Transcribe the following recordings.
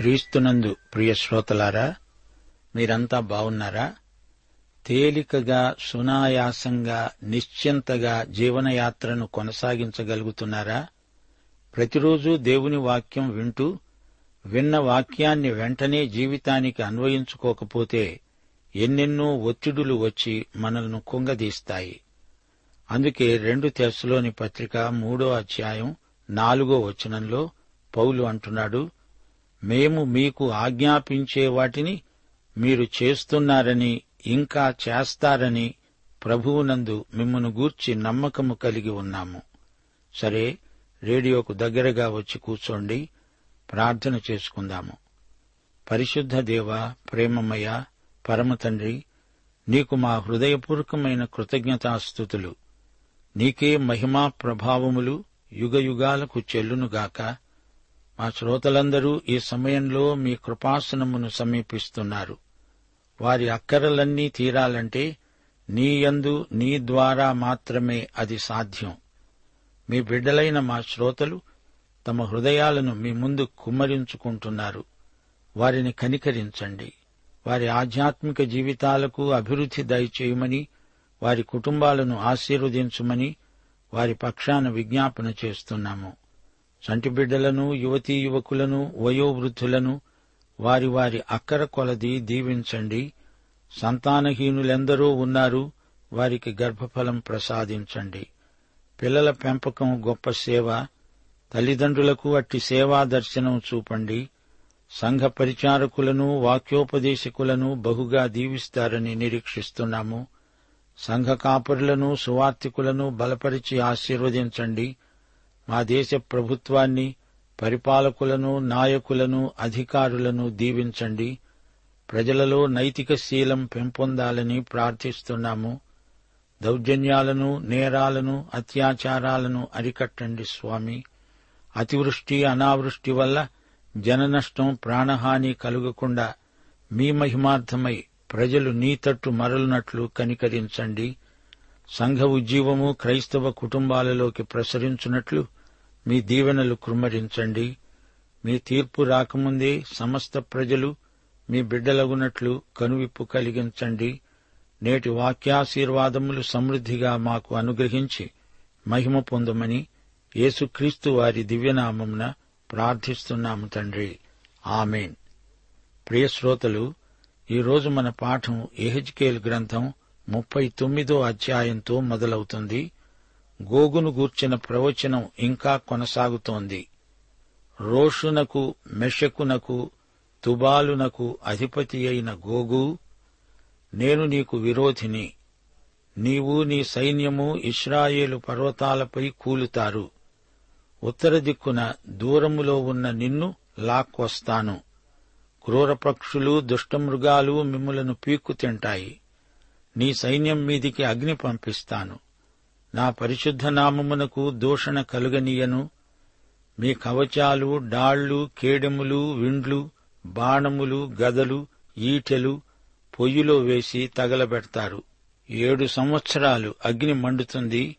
క్రీస్తునందు ప్రియ శ్రోతలారా మీరంతా బావున్నారా? తేలికగా సునాయాసంగా నిశ్చింతగా జీవనయాత్రను కొనసాగించగలుగుతున్నారా? ప్రతిరోజు దేవుని వాక్యం వింటూ విన్న వాక్యాన్ని వెంటనే జీవితానికి అన్వయించుకోకపోతే ఎన్నెన్నో ఒత్తిడులు వచ్చి మనల్ని కుంగదీస్తాయి. అందుకే రెండు తెస్సులోని పత్రిక మూడో అధ్యాయం నాలుగో వచనంలో పౌలు అంటున్నాడు మేము మీకు ఆజ్ఞాపించే వాటిని మీరు చేస్తున్నారని ఇంకా చేస్తారని ప్రభువునందు మిమ్మను గూర్చి నమ్మకము కలిగి ఉన్నాము. సరే రేడియోకు దగ్గరగా వచ్చి కూర్చోండి ప్రార్థన చేసుకుందాము. పరిశుద్ధ దేవ ప్రేమమయ పరమతండ్రి నీకు మా హృదయపూర్వకమైన కృతజ్ఞతాస్థుతులు నీకే మహిమా ప్రభావములు యుగయుగాలకు చెల్లునుగాక. మా శ్రోతలందరూ ఈ సమయంలో మీ కృపాసనమును సమీపిస్తున్నారు. వారి అక్కరలన్నీ తీరాలంటే నీ యందు నీ ద్వారా మాత్రమే అది సాధ్యం. మీ బిడ్డలైన మా శ్రోతలు తమ హృదయాలను మీ ముందు కుమ్మరించుకుంటున్నారు. వారిని కనికరించండి. వారి ఆధ్యాత్మిక జీవితాలకు అభివృద్ధి దయచేయమని వారి కుటుంబాలను ఆశీర్వదించమని వారి పక్షాన విజ్ఞాపన చేస్తున్నాము. చంటి బిడ్డలను యువతీ యువకులను వయోవృద్ధులను వారి వారి అక్కర కొలది దీవించండి. సంతానహీనులెందరో ఉన్నారు వారికి గర్భఫలం ప్రసాదించండి. పిల్లల పెంపకం గొప్ప సేవ. తల్లిదండ్రులకు అట్టి సేవా దర్శనం చూపండి. సంఘ పరిచారకులను వాక్యోపదేశకులను బహుగా దీవిస్తారని నిరీక్షిస్తున్నాము. సంఘ కాపురులను సువార్థికులను బలపరిచి ఆశీర్వదించండి. మా దేశ ప్రభుత్వాన్ని పరిపాలకులను నాయకులను అధికారులను దీవించండి. ప్రజలలో నైతిక శీలం పెంపొందాలని ప్రార్థిస్తున్నాము. దౌర్జన్యాలను నేరాలను అత్యాచారాలను అరికట్టండి స్వామి. అతివృష్టి అనావృష్టి వల్ల జననష్టం ప్రాణహాని కలుగకుండా మీ మహిమార్థమై ప్రజలు నీ తట్టు మరలునట్లు కనికరించండి. సంఘ ఉజ్జీవము క్రైస్తవ కుటుంబాలలోకి ప్రసరించున్నట్లు మీ దీవెనలు కృమ్మరించండి. మీ తీర్పు రాకముందే సమస్త ప్రజలు మీ బిడ్డలగునట్లు కనువిప్పు కలిగించండి. నేటి వాక్యాశీర్వాదములు సమృద్ధిగా మాకు అనుగ్రహించి మహిమ పొందమని యేసుక్రీస్తు వారి దివ్యనామమున ప్రార్థిస్తున్నాము తండ్రి. ఆమెన్. ప్రియశ్రోతలు ఈరోజు మన పాఠం ఎహెచ్కేల్ గ్రంథం ముప్పై తొమ్మిదో అధ్యాయంతో మొదలవుతుంది. గోగును గూర్చిన ప్రవచనం ఇంకా కొనసాగుతోంది. రోషునకు మెషకునకు తుబాలునకు అధిపతి అయిన గోగు నేను నీకు విరోధిని. నీవు నీ సైన్యము ఇస్రాయేలు పర్వతాలపై కూలుతారు. ఉత్తర దిక్కున దూరములో ఉన్న నిన్ను లాక్కొస్తాను. క్రూరపక్షులు దుష్టమృగాలు మిమ్మలను పీక్కు తింటాయి నీ సైన్యం మీదికి అగ్ని పంపిస్తాను. నా పరిశుద్ధ నామమునకు దూషణ కలుగనీయను. మీ కవచాలు డాళ్ళు కేడెములు విండ్లు బాణములు గదలు ఈటెలు పొయ్యిలో వేసి తగలబెడతారు. ఏడు సంవత్సరాలు అగ్ని మండుతుంది.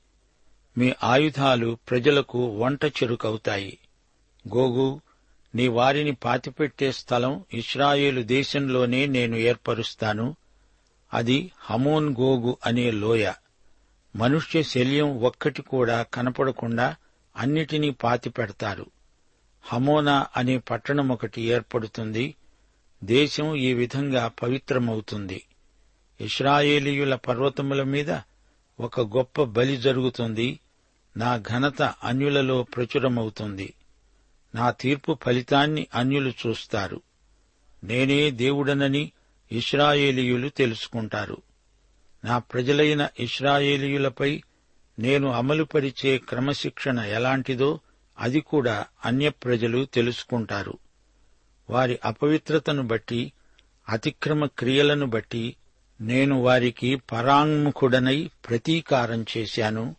మీ ఆయుధాలు ప్రజలకు వంట చెరుకవుతాయి. గోగు నీ వారిని పాతిపెట్టే స్థలం ఇస్రాయేలు దేశంలోనే నేను ఏర్పరుస్తాను. అది హమోన్ గోగు అనే లోయ. మనుష్య శల్యం ఒక్కటి కూడా కనపడకుండా అన్నిటినీ పాతిపెడతారు హమోనా అనే పట్టణం ఒకటి ఏర్పడుతుంది. దేశం ఈ విధంగా పవిత్రమవుతుంది. ఇస్రాయేలీయుల పర్వతముల మీద ఒక గొప్ప బలి జరుగుతుంది. నా ఘనత అన్యులలో ప్రచురమవుతుంది. నా తీర్పు ఫలితాన్ని అన్యులు చూస్తారు. నేనే దేవుడనని ఇస్రాయేలీయులు తెలుసుకుంటారు. నా ప్రజలైన ఇస్రాయేలీయులపై నేను అమలుపరిచే క్రమశిక్షణ ఎలాంటిదో అది కూడా అన్య ప్రజలు తెలుసుకుంటారు. వారి అపవిత్రతను బట్టి అతిక్రమ క్రియలను బట్టి నేను వారికి పరాంగ్ముఖుడనై ప్రతీకారం చేశాను.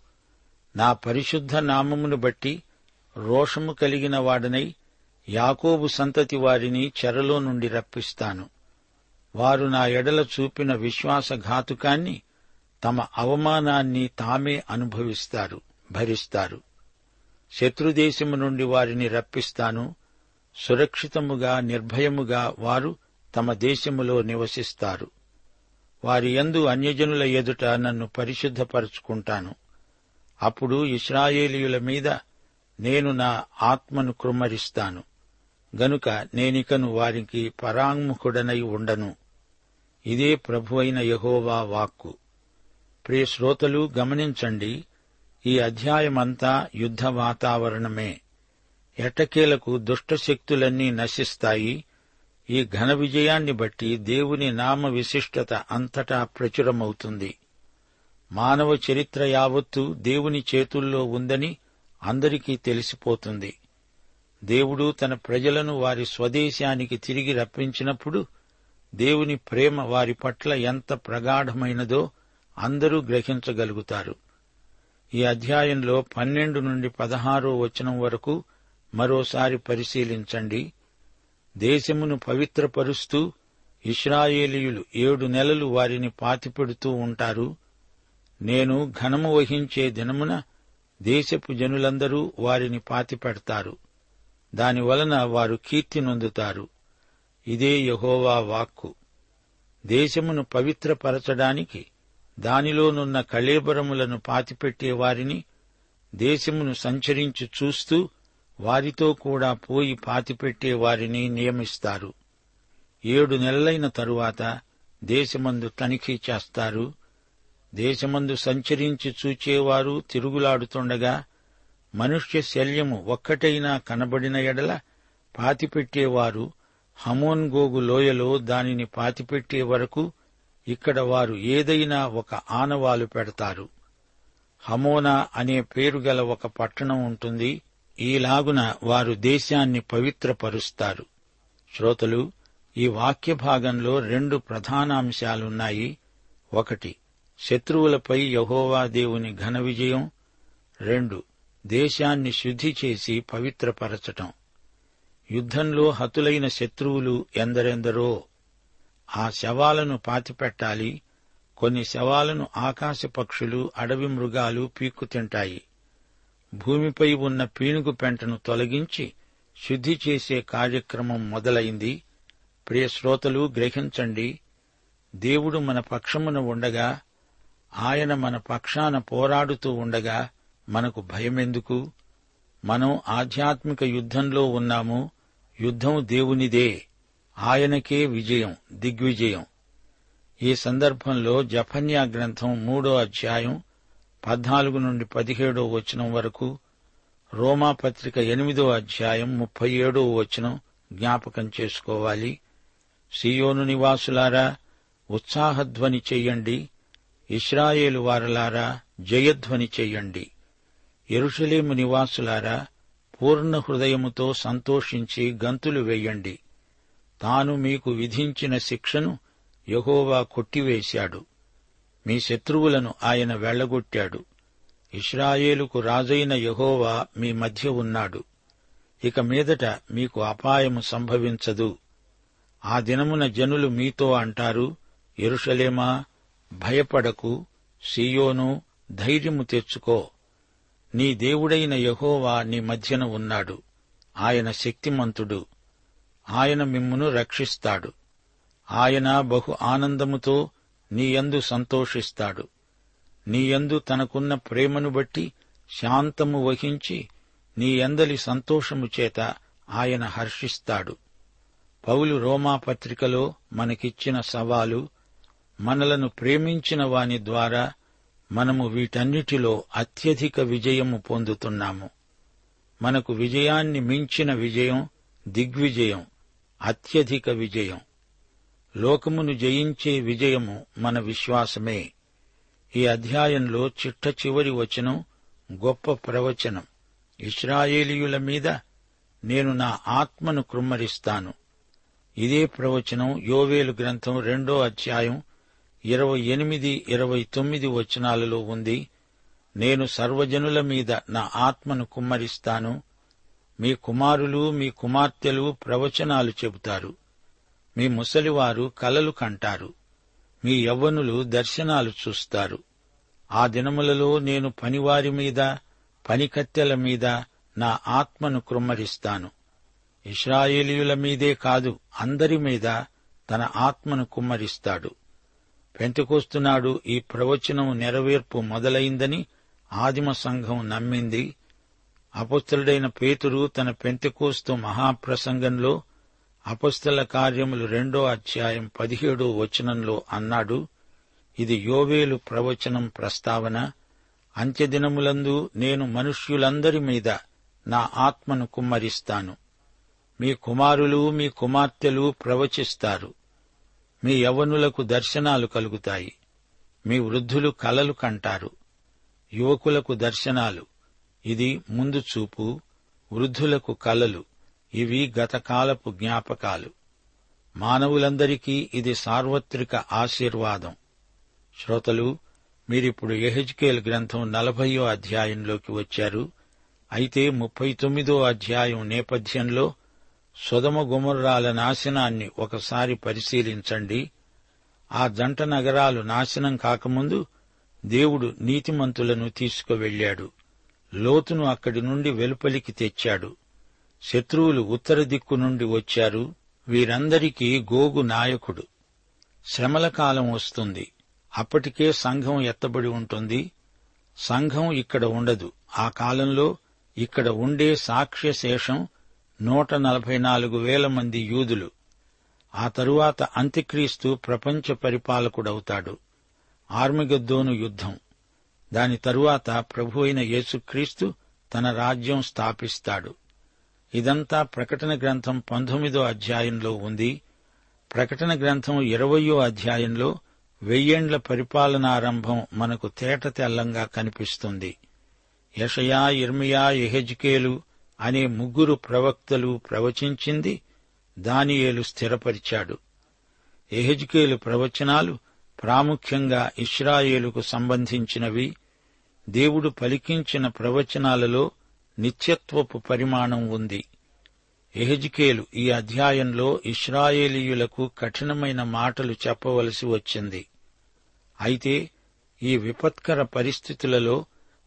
నా పరిశుద్ధ నామమును బట్టి రోషము కలిగిన వాడనై యాకోబు సంతతి వారిని చెరలో నుండి రప్పిస్తాను. వారు నా ఎడల చూపిన విశ్వాసఘాతుకాన్ని తమ అవమానాన్ని తామే అనుభవిస్తారు భరిస్తారు. శత్రుదేశము నుండి వారిని రప్పిస్తాను. సురక్షితముగా నిర్భయముగా వారు తమ దేశములో నివసిస్తారు. వారి యందు అన్యజనుల ఎదుట నన్ను పరిశుద్ధపరుచుకుంటాను. అప్పుడు ఇస్రాయేలీయుల మీద నేను నా ఆత్మను కృమ్మరిస్తాను గనుక నేనికను వారికి పరాంగుఖుడనై ఉండను. ఇదే ప్రభువైన యహోవా వాక్కు. ప్రియ శ్రోతలు గమనించండి ఈ అధ్యాయమంతా యుద్ధ వాతావరణమే. ఎట్టకేలకు దుష్టశక్తులన్నీ నశిస్తాయి. ఈ ఘన విజయాన్ని బట్టి దేవుని నామ విశిష్టత అంతటా ప్రచురమవుతుంది. మానవ చరిత్ర యావత్తు దేవుని చేతుల్లో ఉందని అందరికీ తెలిసిపోతుంది. దేవుడు తన ప్రజలను వారి స్వదేశానికి తిరిగి రప్పించినప్పుడు దేవుని ప్రేమ వారి పట్ల ఎంత ప్రగాఢమైనదో అందరూ గ్రహించగలుగుతారు. ఈ అధ్యాయంలో పన్నెండు నుండి పదహారో వచనం వరకు మరోసారి పరిశీలించండి. దేశమును పవిత్రపరుస్తూ ఇస్రాయేలీయులు ఏడు నెలలు వారిని పాతిపెడుతూ ఉంటారు. నేను ఘనము వహించే దినమున దేశపు జనులందరూ వారిని పాతిపెడతారు. దానివలన వారు కీర్తి నొందుతారు. ఇదే యహోవా వాక్కు. దేశమును పవిత్రపరచడానికి దానిలోనున్న కళేబరములను పాతిపెట్టే వారిని దేశమును సంచరించి చూస్తూ వారితో కూడా పోయి పాతిపెట్టే వారిని నియమిస్తారు. ఏడు నెలలైన తరువాత దేశమందు తనిఖీ చేస్తారు. దేశమందు సంచరించి చూచేవారు తిరుగులాడుతుండగా మనుష్య శల్యము ఒక్కటైనా కనబడిన ఎడల పాతిపెట్టేవారు హమోన్ గోగు లోయలో దానిని పాతిపెట్టే వరకు ఇక్కడ వారు ఏదైనా ఒక ఆనవాలు పెడతారు. హమోనా అనే పేరు గల ఒక పట్టణం ఉంటుంది. ఈలాగున వారు దేశాన్ని పవిత్రపరుస్తారు. శ్రోతలు ఈ వాక్య భాగంలో రెండు ప్రధానాంశాలున్నాయి. ఒకటి శత్రువులపై యహోవా దేవుని ఘన విజయం. రెండు దేశాన్ని శుద్ధి చేసి పవిత్రపరచటం. యుద్ధంలో హతులైన శత్రువులు ఎందరెందరో ఆ శవాలను పాతిపెట్టాలి కొన్ని శవాలను ఆకాశ పక్షులు అడవి మృగాలు పీక్కు తింటాయి. భూమిపై ఉన్న పీనుగు పెంటను తొలగించి శుద్ధి చేసే కార్యక్రమం మొదలైంది. ప్రియ శ్రోతలు గ్రహించండి దేవుడు మన పక్షమున ఉండగా ఆయన మన పక్షాన పోరాడుతూ ఉండగా మనకు భయమెందుకు? మనం ఆధ్యాత్మిక యుద్ధంలో ఉన్నాము. యుద్ధం దేవునిదే. ఆయనకే విజయం దిగ్విజయం. ఈ సందర్భంలో జఫన్యా గ్రంథం మూడో అధ్యాయం పద్నాలుగు నుండి పదిహేడో వచనం వరకు రోమాపత్రిక ఎనిమిదో అధ్యాయం ముప్పై ఏడో వచనం జ్ఞాపకం చేసుకోవాలి. సియోను నివాసులారా ఉత్సాహధ్వని చెయ్యండి ఇస్రాయేలు వారలారా జయధ్వని చెయ్యండి ఎరుషలేము నివాసులారా పూర్ణ హృదయముతో సంతోషించి గంతులు వేయండి. తాను మీకు విధించిన శిక్షను యహోవా కొట్టివేశాడు. మీ శత్రువులను ఆయన వెళ్ళగొట్టాడు ఇస్రాయేలుకు రాజైన యహోవా మీ మధ్య ఉన్నాడు. ఇక మీదట మీకు అపాయము సంభవించదు. ఆ దినమున జనులు మీతో అంటారు ఎరుషలేమా భయపడకు సీయోను ధైర్యము తెచ్చుకో. నీ దేవుడైన యహోవా నీ మధ్యన ఉన్నాడు. ఆయన శక్తిమంతుడు. ఆయన మిమ్మును రక్షిస్తాడు. ఆయన బహు ఆనందముతో నీయందు సంతోషిస్తాడు. నీయందు తనకున్న ప్రేమను బట్టి శాంతము వహించి నీ అందలి సంతోషము చేత ఆయన హర్షిస్తాడు. పౌలు రోమా పత్రికలో మనకిచ్చిన సవాలు మనలను ప్రేమించిన వాని ద్వారా మనము వీటన్నిటిలో అత్యధిక విజయము పొందుతున్నాము. మనకు విజయాన్ని మించిన విజయం దిగ్విజయం అత్యధిక విజయం. లోకమును జయించే విజయము మన విశ్వాసమే. ఈ అధ్యాయంలో చిట్ట చివరి వచనం గొప్ప ప్రవచనం. ఇస్రాయేలీయుల మీద నేను నా ఆత్మను కృమ్మరిస్తాను. ఇదే ప్రవచనం యోవేలు గ్రంథం రెండో అధ్యాయం ఇరవై ఎనిమిది ఇరవై తొమ్మిది వచనాలలో ఉంది నేను సర్వజనుల మీద నా ఆత్మను కుమ్మరిస్తాను మీ కుమారులు మీ కుమార్తెలు ప్రవచనాలు చెబుతారు. మీ ముసలివారు కలలు కంటారు మీ యవ్వనులు దర్శనాలు చూస్తారు. ఆ దినములలో నేను పనివారి మీద పనికత్తెల మీద నా ఆత్మను కుమ్మరిస్తాను. ఇస్రాయేలీయుల మీదే కాదు అందరి మీద తన ఆత్మను కుమ్మరిస్తాడు. పెంతకొస్తున్నాడు ఈ ప్రవచనం నెరవేర్పు మొదలైందని ఆదిమ సంఘం నమ్మింది. అపస్తుడైన పేతురు తన పెంతకోస్తు మహాప్రసంగంలో అపస్తుల కార్యములు రెండో అధ్యాయం పదిహేడో వచనంలో అన్నాడు ఇది యోవేలు ప్రవచనం ప్రస్తావన అంత్యదినములందు నేను మనుష్యులందరి మీద నా ఆత్మను కుమ్మరిస్తాను. మీ కుమారులు మీ కుమార్తెలు ప్రవచిస్తారు. మీ యవనులకు దర్శనాలు కలుగుతాయి. మీ వృద్ధులు కలలు కంటారు. యువకులకు దర్శనాలు. ఇది ముందు చూపు వృద్ధులకు కలలు. ఇవి గతకాలపు జ్ఞాపకాలు. మానవులందరికీ ఇది సార్వత్రిక ఆశీర్వాదం. శ్రోతలు మీరిప్పుడు ఎహెజ్కేల్ గ్రంథం నలభయో అధ్యాయంలోకి వచ్చారు. అయితే ముప్పై తొమ్మిదో అధ్యాయం నేపథ్యంలో సుధమ గుమర్రాల నాశనాన్ని ఒకసారి పరిశీలించండి. ఆ జంట నగరాలు నాశనం కాకముందు దేవుడు నీతిమంతులను తీసుకువెళ్ళాడు లోతును అక్కడి నుండి వెలుపలికి తెచ్చాడు. శత్రువులు ఉత్తర దిక్కు నుండి వచ్చారు. వీరందరికీ గోగు నాయకుడు. శ్రమల కాలం వస్తుంది. అప్పటికే సంఘం ఎత్తబడి ఉంటుంది. సంఘం ఇక్కడ ఉండదు. ఆ కాలంలో ఇక్కడ ఉండే సాక్ష్యశేషం నూట నలభై నాలుగు వేల మంది యూదులు. ఆ తరువాత అంత్యక్రీస్తు ప్రపంచ పరిపాలకుడవుతాడు. ఆర్మిగద్దోను యుద్ధం. దాని తరువాత ప్రభు అయిన యేసుక్రీస్తు తన రాజ్యం స్థాపిస్తాడు. ఇదంతా ప్రకటన గ్రంథం పంతొమ్మిదో అధ్యాయంలో ఉంది. ప్రకటన గ్రంథం ఇరవయో అధ్యాయంలో వెయ్యేండ్ల పరిపాలనారంభం మనకు తేట తెల్లంగా కనిపిస్తుంది. యషయా ఇర్మియా ఎహెజ్కేలు అనే ముగ్గురు ప్రవక్తలు ప్రవచించింది దానియేలు స్థిరపరిచాడు. ఎహెజ్కేలు ప్రవచనాలు ప్రాముఖ్యంగా ఇస్రాయేలుకు సంబంధించినవి. దేవుడు పలికించిన ప్రవచనాలలో నిత్యత్వపు పరిమాణం ఉంది. ఎహెజ్కేలు ఈ అధ్యాయంలో ఇస్రాయేలీయులకు కఠినమైన మాటలు చెప్పవలసి వచ్చింది. అయితే ఈ విపత్కర పరిస్థితులలో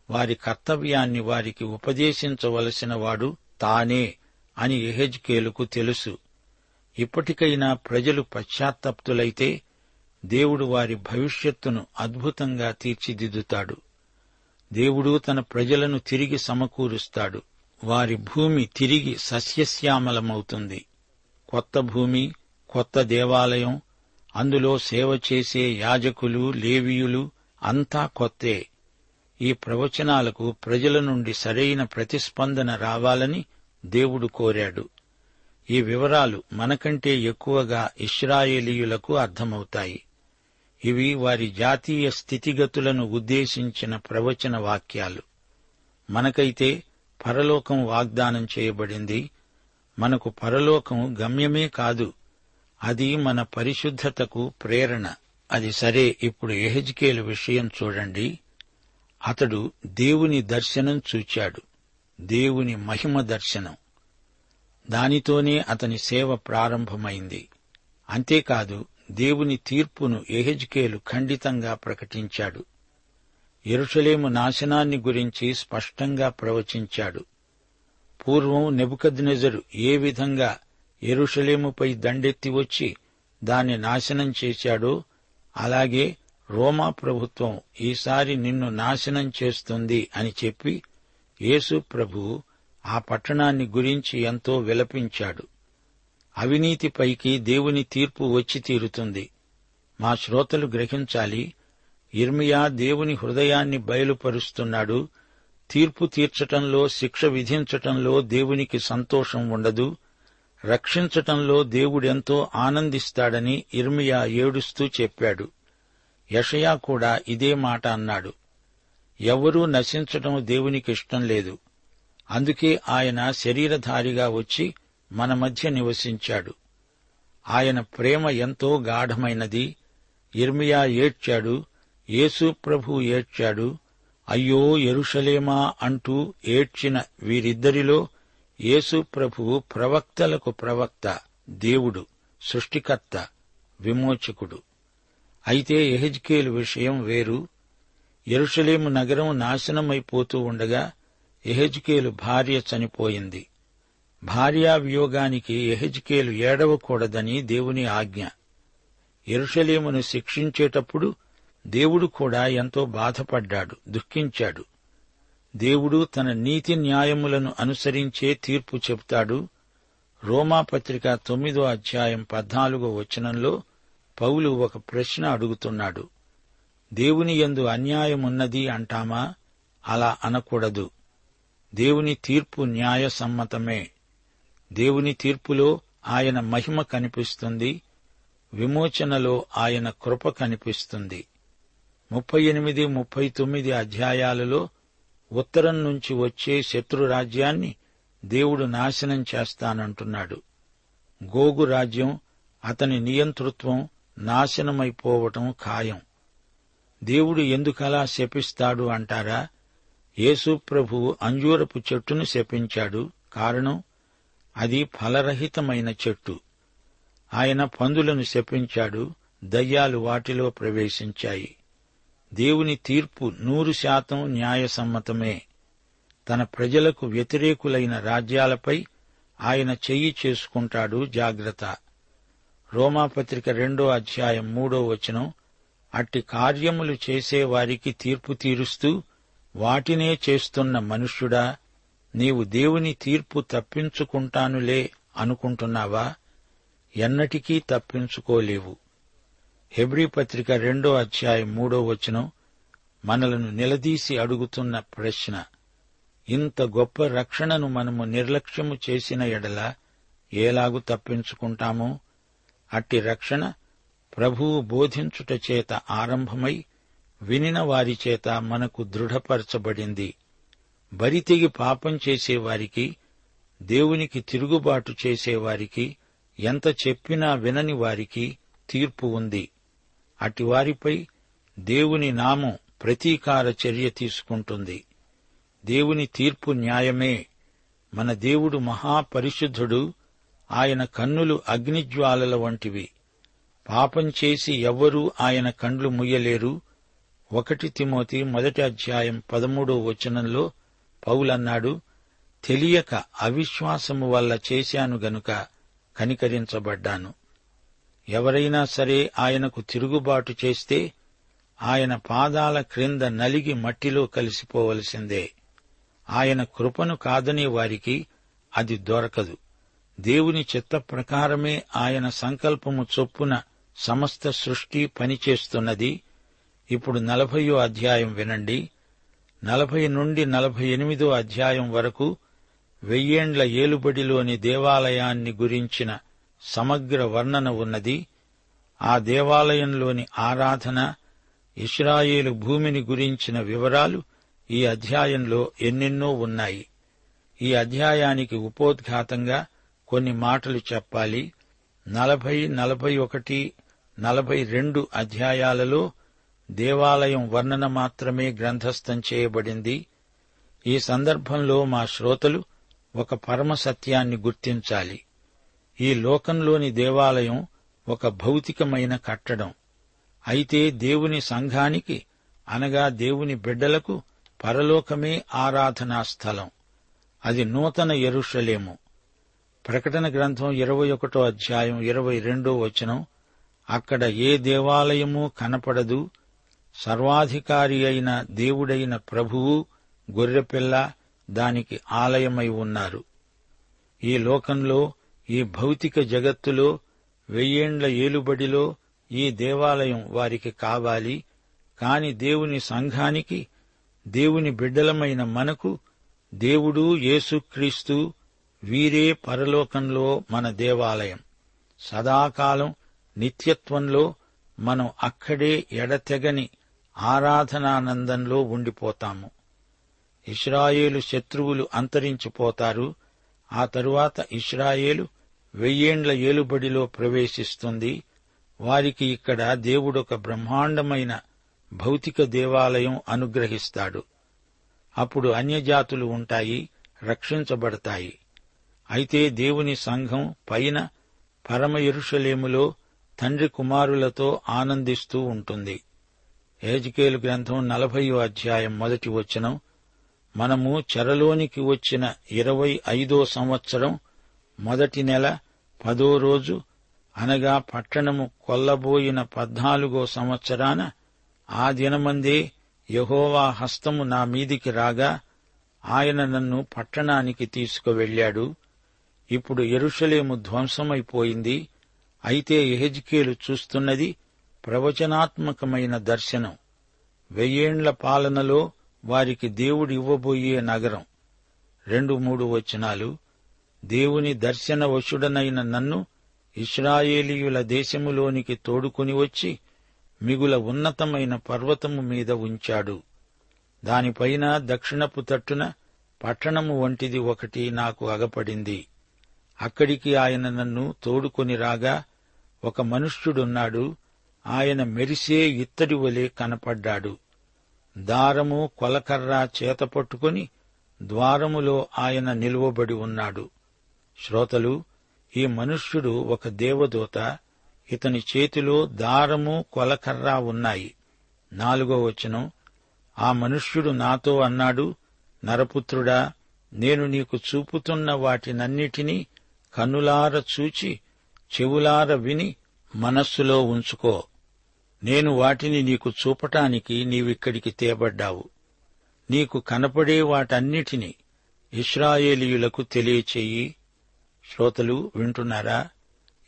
వారి కర్తవ్యాన్ని వారికి ఉపదేశించవలసిన వాడు తానే అని ఎహెజ్కేలుకు తెలుసు. ఇప్పటికైనా ప్రజలు పశ్చాత్తప్తులైతే దేవుడు వారి భవిష్యత్తును అద్భుతంగా తీర్చిదిద్దుతాడు. దేవుడు తన ప్రజలను తిరిగి సమకూరుస్తాడు. వారి భూమి తిరిగి సస్యశ్యామలమవుతుంది. కొత్త భూమి కొత్త దేవాలయం అందులో సేవ చేసే యాజకులు లేవీయులు అంతా కొత్తే. ఈ ప్రవచనాలకు ప్రజల నుండి సరైన ప్రతిస్పందన రావాలని దేవుడు కోరాడు. ఈ వివరాలు మనకంటే ఎక్కువగా ఇస్రాయేలీయులకు అర్థమవుతాయి. ఇవి వారి జాతీయ స్థితిగతులను ఉద్దేశించిన ప్రవచన వాక్యాలు. మనకైతే పరలోకం వాగ్దానం చేయబడింది. మనకు పరలోకం గమ్యమే కాదు. అది మన పరిశుద్ధతకు ప్రేరణ. అది సరే. ఇప్పుడు ఎహెజ్కేలు విషయం చూడండి. అతడు దేవుని దర్శనం చూచాడు. దేవుని మహిమ దర్శనం. దానితోనే అతని సేవ ప్రారంభమైంది. అంతేకాదు దేవుని తీర్పును ఎహెజ్కేలు ఖండితంగా ప్రకటించాడు. ఎరుషలేము నాశనాన్ని గురించి స్పష్టంగా ప్రవచించాడు. పూర్వం నెబుకద్నెజరు ఏ విధంగా ఎరుషలేముపై దండెత్తి వచ్చి దాన్ని నాశనం చేశాడో అలాగే రోమా ప్రభుత్వం ఈసారి నిన్ను నాశనం చేస్తుంది అని చెప్పి యేసు ప్రభు ఆ పట్టణాన్ని గురించి ఎంతో విలపించాడు. అవినీతిపైకి దేవుని తీర్పు వచ్చి తీరుతుంది. మా శ్రోతలు గ్రహించాలి ఇర్మియా దేవుని హృదయాన్ని బయలుపరుస్తున్నాడు. తీర్పు తీర్చటంలో శిక్ష విధించటంలో దేవునికి సంతోషం ఉండదు. రక్షించటంలో దేవుడెంతో ఆనందిస్తాడని ఇర్మియా ఏడుస్తూ చెప్పాడు. యషయా కూడా ఇదే మాట అన్నాడు. ఎవరూ నశించటం దేవునికి ఇష్టం లేదు. అందుకే ఆయన శరీరధారిగా వచ్చి మన మధ్య నివసించాడు. ఆయన ప్రేమ ఎంతో గాఢమైనది. ఇర్మియా ఏడ్చాడు యేసు ప్రభు ఏడ్చాడు అయ్యో ఎరుషలేమా అంటూ ఏడ్చిన వీరిద్దరిలో యేసు ప్రభువు ప్రవక్తలకు ప్రవక్త దేవుడు సృష్టికర్త విమోచకుడు. అయితే ఎహెజ్కేలు విషయం వేరు. ఎరుషలేము నగరం నాశనమైపోతూ ఉండగా ఎహెజ్కేలు భార్య చనిపోయింది. భార్యా వియోగానికి ఎహెజ్కేలు ఏడవకూడదని దేవుని ఆజ్ఞ. ఎరుషలేమును శిక్షించేటప్పుడు దేవుడు కూడా ఎంతో బాధపడ్డాడు దుఃఖించాడు. దేవుడు తన నీతి న్యాయములను అనుసరించే తీర్పు చెబుతాడు. రోమాపత్రిక తొమ్మిదో అధ్యాయం పద్నాలుగో వచనంలో పౌలు ఒక ప్రశ్న అడుగుతున్నాడు. దేవుని యందు అన్యాయమున్నది అంటామా? అలా అనకూడదు. దేవుని తీర్పు న్యాయసమ్మతమే. దేవుని తీర్పులో ఆయన మహిమ కనిపిస్తుంది. విమోచనలో ఆయన కృప కనిపిస్తుంది. ముప్పై ఎనిమిది ముప్పై తొమ్మిది అధ్యాయాలలో ఉత్తరం నుంచి వచ్చే శత్రురాజ్యాన్ని దేవుడు నాశనం చేస్తానంటున్నాడు. గోగు రాజ్యం అతని నియంతృత్వం నాశనమైపోవటం ఖాయం. దేవుడు ఎందుకలా శపిస్తాడు అంటారా? యేసు అంజూరపు చెట్టును శపించాడు. కారణం అది ఫలరహితమైన చెట్టు. ఆయన పందులను శపించాడు దయ్యాలు వాటిలో ప్రవేశించాయి. దేవుని తీర్పు నూరు శాతం న్యాయసమ్మతమే. తన ప్రజలకు వ్యతిరేకులైన రాజ్యాలపై ఆయన చెయ్యి చేసుకుంటాడు జాగ్రత్త. రోమాపత్రిక రెండో అధ్యాయం మూడో వచనం అట్టి కార్యములు చేసేవారికి తీర్పు తీరుస్తూ వాటినే చేస్తున్న మనుష్యుడా నీవు దేవుని తీర్పు తప్పించుకుంటానులే అనుకుంటున్నావా? ఎన్నటికీ తప్పించుకోలేవు. హెబ్రీ పత్రిక రెండో అధ్యాయం మూడో వచనం మనలను నిలదీసి అడుగుతున్న ప్రశ్న ఇంత గొప్ప రక్షణను మనము నిర్లక్ష్యము చేసిన ఎడల ఏలాగు తప్పించుకుంటామో? అట్టి రక్షణ ప్రభువు బోధించుట చేత ఆరంభమై వినిన వారి చేత మనకు దృఢపరచబడింది. బరితెగి పాపం చేసేవారికి దేవునికి తిరుగుబాటు చేసేవారికి ఎంత చెప్పినా వినని వారికి తీర్పు ఉంది. అటివారిపై దేవుని నామం ప్రతీకార చర్య తీసుకుంటుంది. దేవుని తీర్పు న్యాయమే. మన దేవుడు మహాపరిశుద్ధుడు ఆయన కన్నులు అగ్నిజ్వాలల వంటివి. పాపం చేసి ఎవ్వరూ ఆయన కండ్లు ముయ్యలేరు. ఒకటి తిమోతి మొదటి అధ్యాయం పదమూడో వచనంలో పౌలన్నాడు తెలియక అవిశ్వాసము వల్ల చేశాను గనుక కనికరించబడ్డాను. ఎవరైనా సరే ఆయనకు తిరుగుబాటు చేస్తే ఆయన పాదాల క్రింద నలిగి మట్టిలో కలిసిపోవలసిందే. ఆయన కృపను కాదనే వారికి అది దొరకదు. దేవుని చిత్త ప్రకారమే ఆయన సంకల్పము చొప్పున సమస్త సృష్టి పనిచేస్తున్నది. ఇప్పుడు నలభయో అధ్యాయం వినండి. నలభై నుండి నలభై ఎనిమిదో అధ్యాయం వరకు వెయ్యేండ్ల ఏలుబడిలోని దేవాలయాన్ని గురించిన సమగ్ర వర్ణన ఉన్నది. ఆ దేవాలయంలోని ఆరాధన ఇస్రాయేలు భూమిని గురించిన వివరాలు ఈ అధ్యాయంలో ఎన్నెన్నో ఉన్నాయి. ఈ అధ్యాయానికి ఉపోద్ఘాతంగా కొన్ని మాటలు చెప్పాలి. నలభై నలభై ఒకటి నలభై రెండు అధ్యాయాలలో దేవాలయం వర్ణన మాత్రమే గ్రంథస్థం చేయబడింది. ఈ సందర్భంలో మా శ్రోతలు ఒక పరమ సత్యాన్ని గుర్తించాలి. ఈ లోకంలోని దేవాలయం ఒక భౌతికమైన కట్టడం. అయితే దేవుని సంఘానికి అనగా దేవుని బిడ్డలకు పరలోకమే ఆరాధనా స్థలం. అది నూతన ఎరుషలేము. ప్రకటన గ్రంథం ఇరవై ఒకటో అధ్యాయం ఇరవై రెండో వచనం. అక్కడ ఏ దేవాలయము కనపడదు. సర్వాధికారి అయిన దేవుడైన ప్రభువు గొర్రెపిల్ల దానికి ఆలయమై ఉన్నారు. ఈ లోకంలో ఈ భౌతిక జగత్తులో వెయ్యేండ్ల ఏలుబడిలో ఈ దేవాలయం వారికి కావాలి. కాని దేవుని సంఘానికి దేవుని బిడ్డలమైన మనకు దేవుడు యేసుక్రీస్తు వీరే పరలోకంలో మన దేవాలయం. సదాకాలం నిత్యత్వంలో మనం అక్కడే ఎడతెగని ఆరాధనానందంలో ఉండిపోతాము. ఇస్రాయేలు శత్రువులు అంతరించిపోతారు. ఆ తరువాత ఇస్రాయేలు వెయ్యేండ్ల ఏలుబడిలో ప్రవేశిస్తుంది. వారికి ఇక్కడ దేవుడొక బ్రహ్మాండమైన భౌతిక దేవాలయం అనుగ్రహిస్తాడు. అప్పుడు అన్యజాతులు ఉంటాయి రక్షించబడతాయి. అయితే దేవుని సంఘం పైన పరమయరుషలేములో తండ్రి కుమారులతో ఆనందిస్తూ ఉంటుంది. ఏజికేలు గ్రంథం నలభయో అధ్యాయం మొదటి వచనం మనము చెరలోనికి వచ్చిన ఇరవై ఐదో సంవత్సరం మొదటి నెల పదో రోజు అనగా పట్టణము కొల్లబోయిన పద్నాలుగో సంవత్సరాన ఆ దినమందే యహోవా హస్తము నా మీదికి రాగా ఆయన నన్ను పట్టణానికి తీసుకువెళ్ళాడు. ఇప్పుడు ఎరుషలేము ధ్వంసమైపోయింది. అయితే ఎహెజ్కేలు చూస్తున్నది ప్రవచనాత్మకమైన దర్శనం. వెయ్యేండ్ల పాలనలో వారికి దేవుడు ఇవ్వబోయే నగరం. రెండు మూడు వచనాలు. దేవుని దర్శన వశుడనైన నన్ను ఇస్రాయేలీయుల దేశములోనికి తోడుకొని వచ్చి మిగుల ఉన్నతమైన పర్వతము మీద ఉంచాడు. దానిపైన దక్షిణపు తట్టున పట్టణము వంటిది ఒకటి నాకు అగపడింది. అక్కడికి ఆయన నన్ను తోడుకొని రాగా ఒక మనుష్యుడున్నాడు ఆయన మెరిసే ఇత్తడి వలె కనపడ్డాడు. దారము కొలకర్ర చేత పట్టుకుని ద్వారములో ఆయన నిలువబడి ఉన్నాడు. శ్రోతలు ఈ మనుష్యుడు ఒక దేవదూత ఇతని చేతిలో దారము కొలకర్ర ఉన్నాయి. నాలుగో వచనం ఆ మనుష్యుడు నాతో అన్నాడు నరపుత్రుడా నేను నీకు చూపుతున్న వాటినన్నిటినీ కన్నులార చూచి చెవులార విని మనస్సులో ఉంచుకో. నేను వాటిని నీకు చూపటానికి నీవిక్కడికి తేబడ్డావు. నీకు కనపడే వాటన్నిటిని ఇస్రాయేలీయులకు తెలియచేయి. శ్రోతలు వింటున్నారా?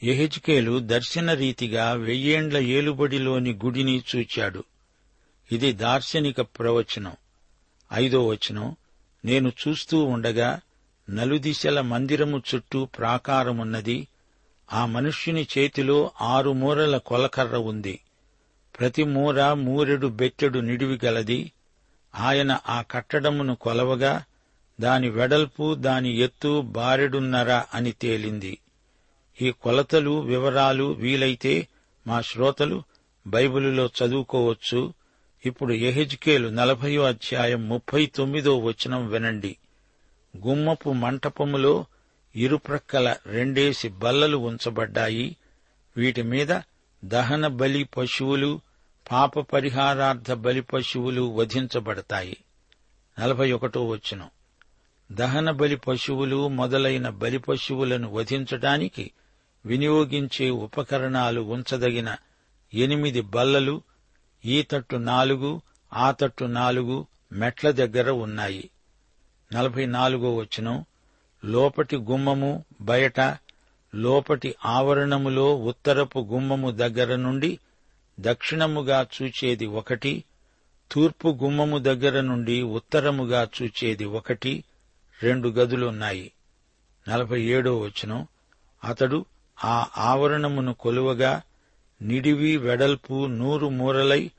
ఎహెజ్కేలు దర్శన రీతిగా వెయ్యేండ్ల ఏలుబడిలోని గుడిని చూచాడు. ఇది దార్శనిక ప్రవచనం. ఐదో వచనం. నేను చూస్తూ ఉండగా నలుదిశల మందిరము చుట్టూ ప్రాకారమున్నది. ఆ మనుష్యుని చేతిలో ఆరు మూరల కొలకర్ర ఉంది. ప్రతి మూర మూరెడు బెట్టెడు నిడివి గలది. ఆయన ఆ కట్టడమును కొలవగా దాని వెడల్పు దాని ఎత్తు బారెడున్నర అని తేలింది. ఈ కొలతలు వివరాలు వీలైతే మా శ్రోతలు బైబిలులో చదువుకోవచ్చు. ఇప్పుడు ఎహెజ్కేలు నలభయో అధ్యాయం ముప్పై తొమ్మిదో వచనం వినండి. గుమ్మపు మంటపములో ఇరుప్రక్కల రెండేసి బల్లలు ఉంచబడ్డాయి. వీటి మీద దహన బలి పశువులు పాప పరిహారార్థ బలి పశువులు వధించబడతాయి. నలభై ఒకటో వచ్చును దహన బలి పశువులు మొదలైన బలి పశువులను వధించటానికి వినియోగించే ఉపకరణాలు ఉంచదగిన ఎనిమిది బల్లలు ఈ తట్టు నాలుగు ఆ తట్టు నాలుగు మెట్ల దగ్గర ఉన్నాయి. నలభై నాలుగో వచనం లోపటి గుమ్మము బయట లోపటి ఆవరణములో ఉత్తరపు గుమ్మము దగ్గర నుండి దక్షిణముగా చూచేది ఒకటి తూర్పు గుమ్మము దగ్గర నుండి ఉత్తరముగా చూచేది ఒకటి రెండు గదులున్నాయి. నలభై ఏడో వచనం అతడు ఆ ఆవరణమును కొలువగా నిడివి వెడల్పు నూరు మూరలై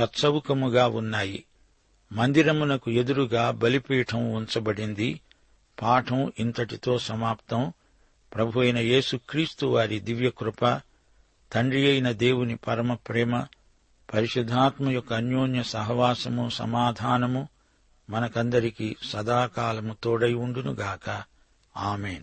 చచ్చవుకముగా ఉన్నాయి. మందిరమునకు ఎదురుగా బలిపీఠం ఉంచబడింది. పాఠం ఇంతటితో సమాప్తం. ప్రభు అయిన యేసుక్రీస్తు వారి దివ్యకృప తండ్రి అయిన దేవుని పరమ ప్రేమ పరిశుద్ధాత్మ యొక్క అన్యోన్య సహవాసము సమాధానము మనకందరికీ సదాకాలము తోడై ఉండునుగాక. ఆమెన్.